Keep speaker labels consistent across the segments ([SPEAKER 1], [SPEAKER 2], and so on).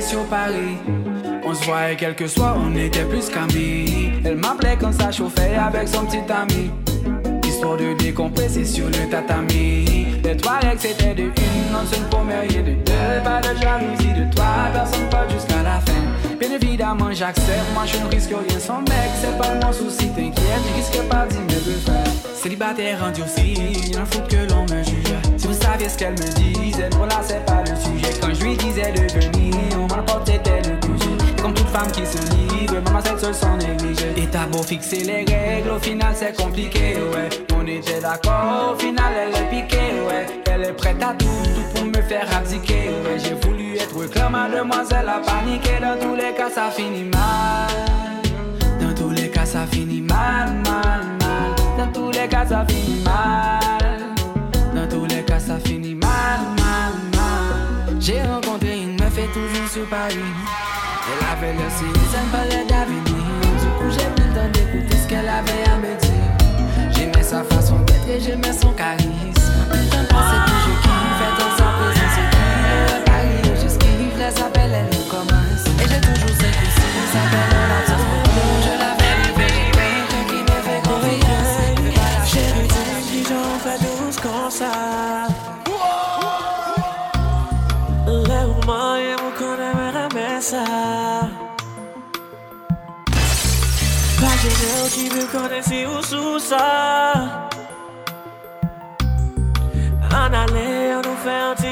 [SPEAKER 1] sur Paris. On se voyait quelques soirs, on était plus qu'amis. Elle m'appelait quand ça chauffait avec son petit ami. Histoire de décompresser sur le tatami. Les règles c'était de une, non c'est une première de deux. Pas de jalousie de toi, personne pas jusqu'à la fin. Bien évidemment j'accepte, moi je ne risque rien sans mec. C'est pas mon souci, t'inquiète, je risque pas d'y me faire. Célibataire endurci, il en faut que l'on me juge. Vous saviez ce qu'elle me disait, bon là c'est pas le sujet. Quand je lui disais de venir, on m'emportait le budget. Comme toute femme qui se livre, maman cette seule sans négliger. Et t'as beau fixer les règles, au final c'est compliqué, ouais. On était d'accord, au final elle est piquée, ouais. Elle est prête à tout, tout pour me faire abdiquer, ouais. J'ai voulu être clair, mademoiselle a paniqué. Dans tous les cas ça finit mal. Dans tous les cas ça finit mal, mal, mal. Dans tous les cas ça finit mal. J'ai rencontré une meuf et toujours sur Paris. Elle avait le style, ça me parlait d'avenir. Du coup, j'ai pris le temps d'écouter ce qu'elle avait à me dire. J'aimais sa façon d'être et j'aimais son carré pensi ou sou sa.
[SPEAKER 2] An ale, an nou fe an ti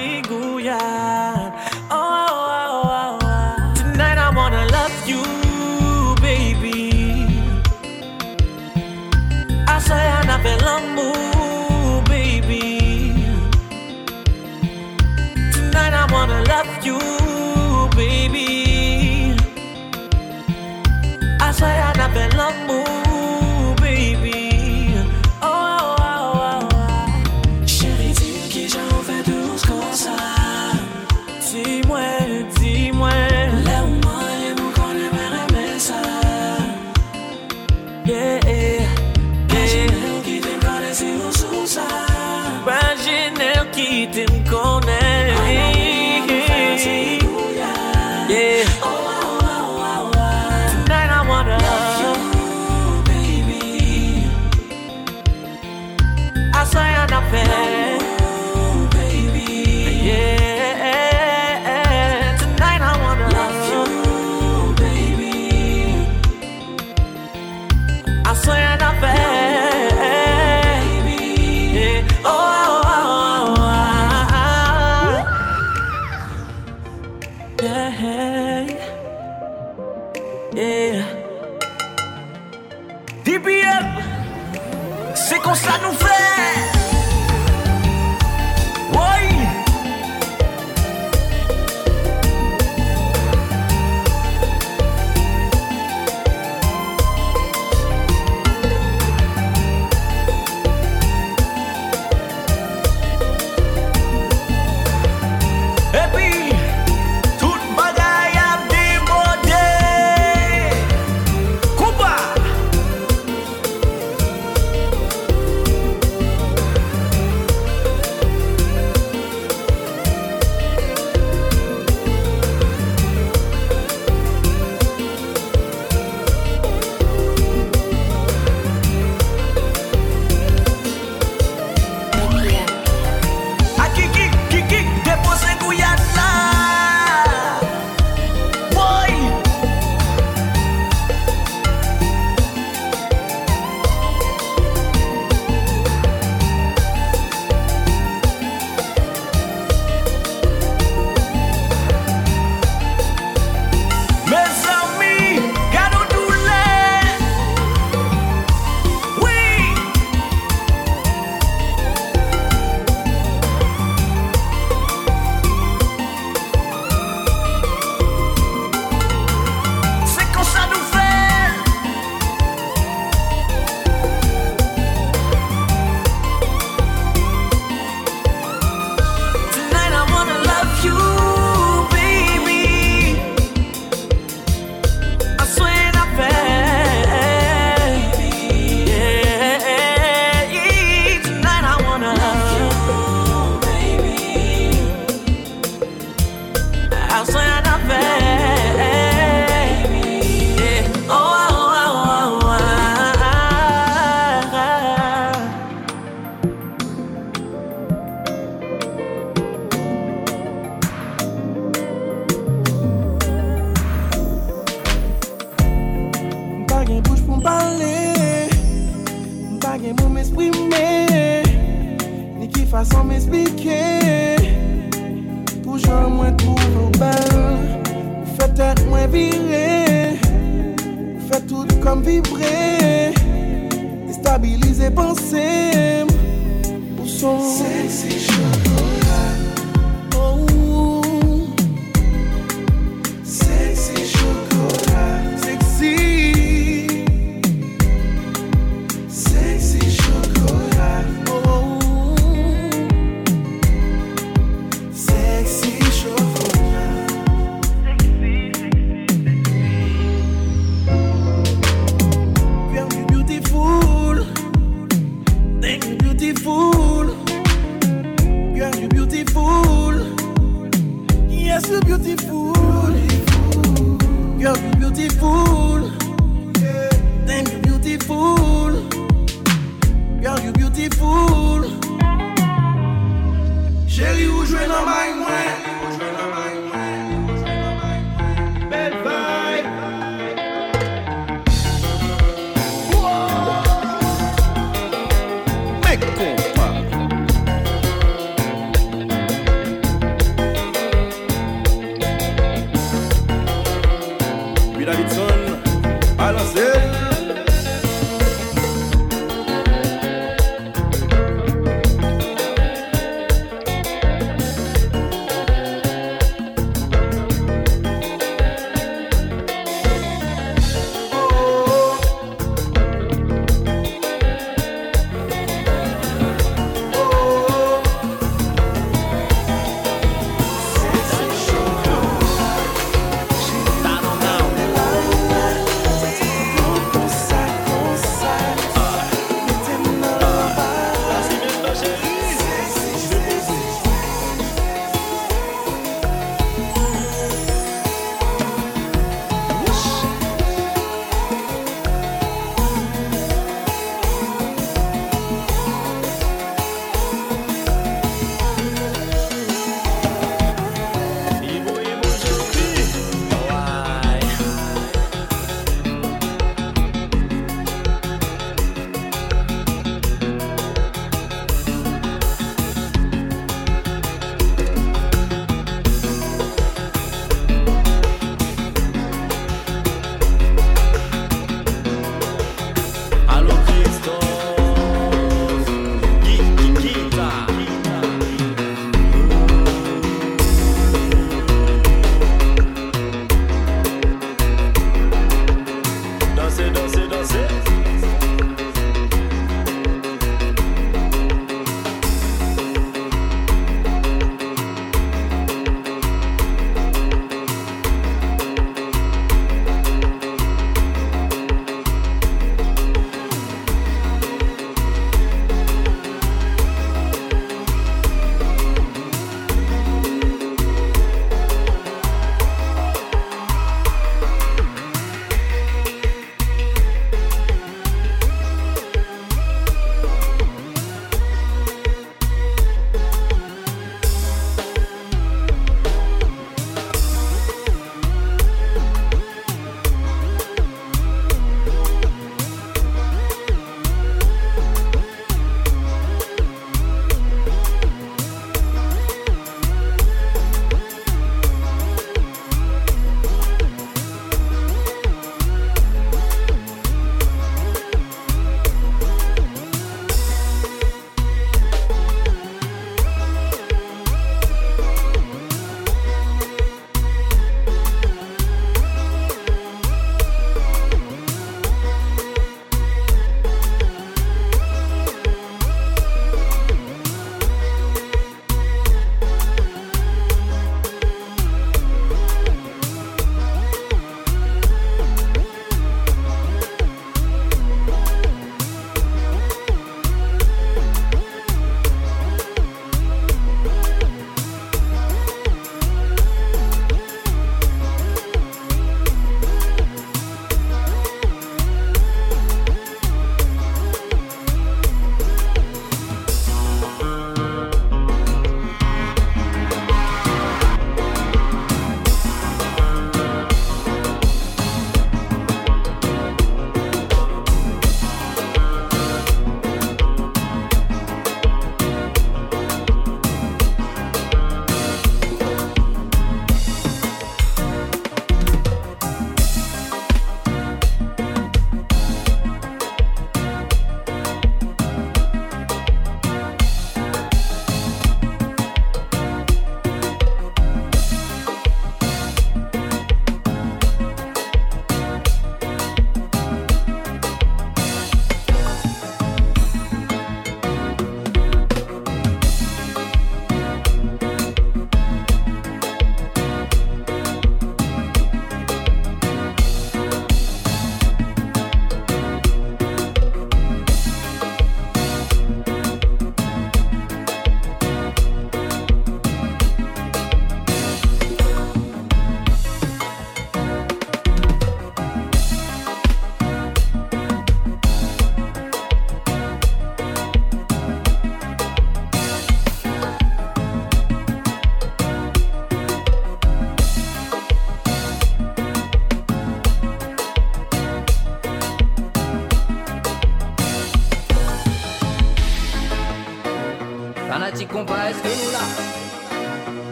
[SPEAKER 2] petit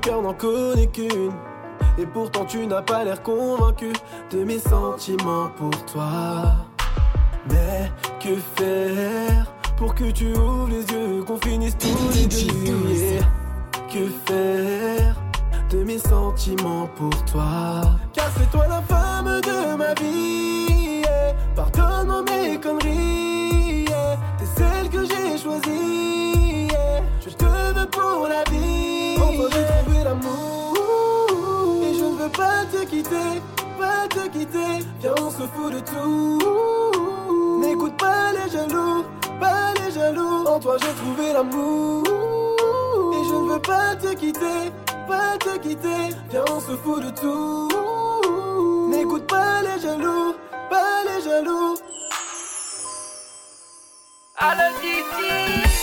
[SPEAKER 3] cœur n'en connaît qu'une. Et pourtant tu n'as pas l'air convaincu de mes sentiments pour toi. Mais que faire pour que tu ouvres les yeux, qu'on finisse tous les deux. Que faire de mes sentiments pour toi? Car c'est toi la femme de ma vie yeah. Pardonne-moi mes conneries yeah. T'es celle que j'ai choisie veux pour la vie. Enfin j'ai trouvé l'amour. Et je ne veux pas te quitter Pas te quitter Viens on se fout de tout. N'écoute pas les jaloux Pas les jaloux. En toi j'ai trouvé l'amour. Et je ne veux pas te quitter Pas te quitter Viens on se fout de tout. N'écoute pas les jaloux Pas les jaloux.
[SPEAKER 2] Allo Titi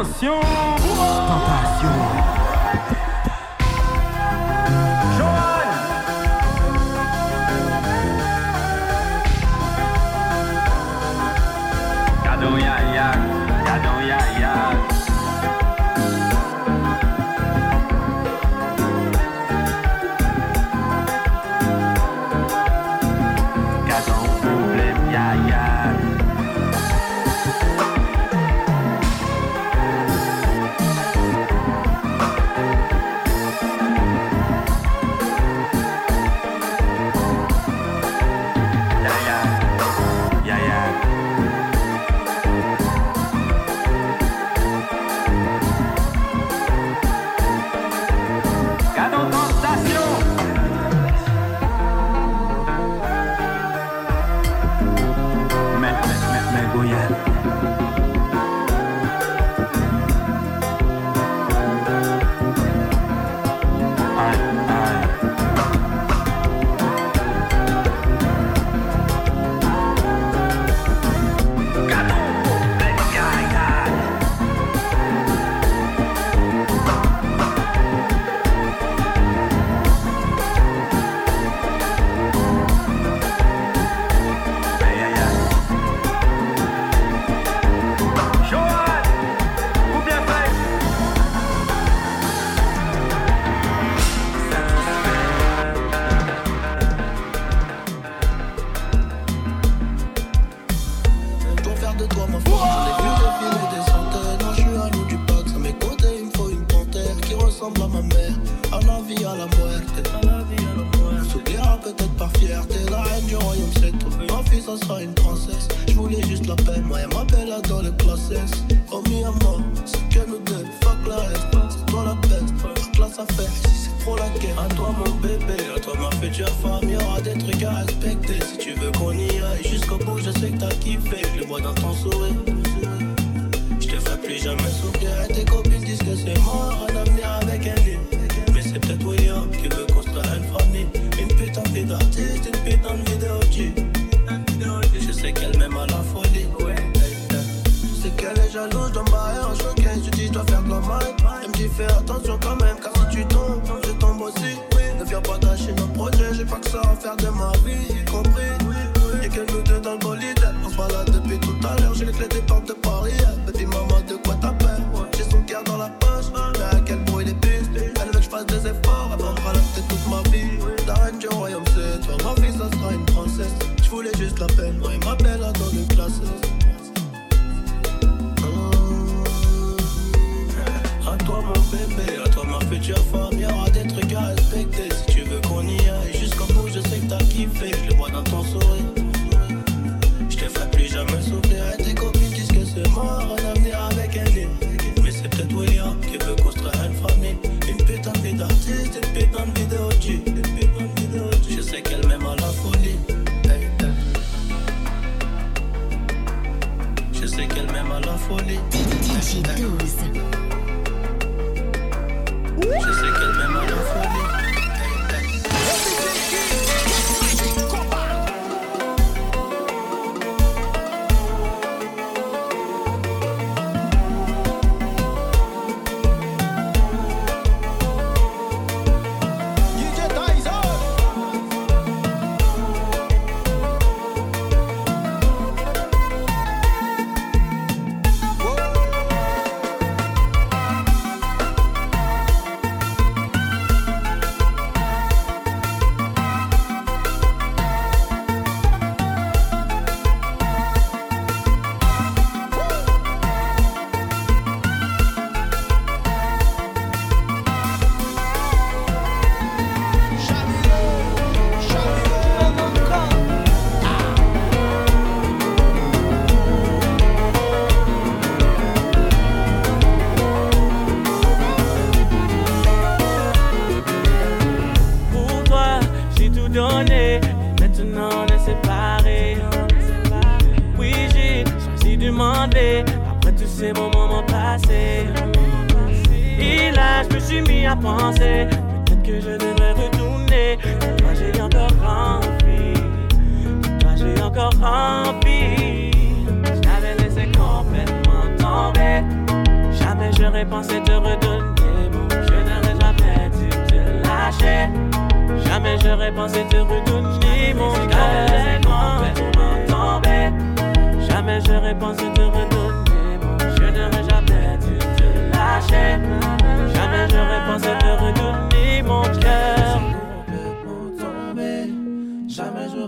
[SPEAKER 4] Attention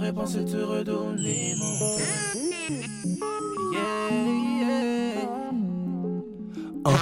[SPEAKER 5] j'aurais pensé te redonner mon cœur.
[SPEAKER 6] Yeah, yeah.
[SPEAKER 5] Oh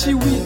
[SPEAKER 3] chi
[SPEAKER 7] we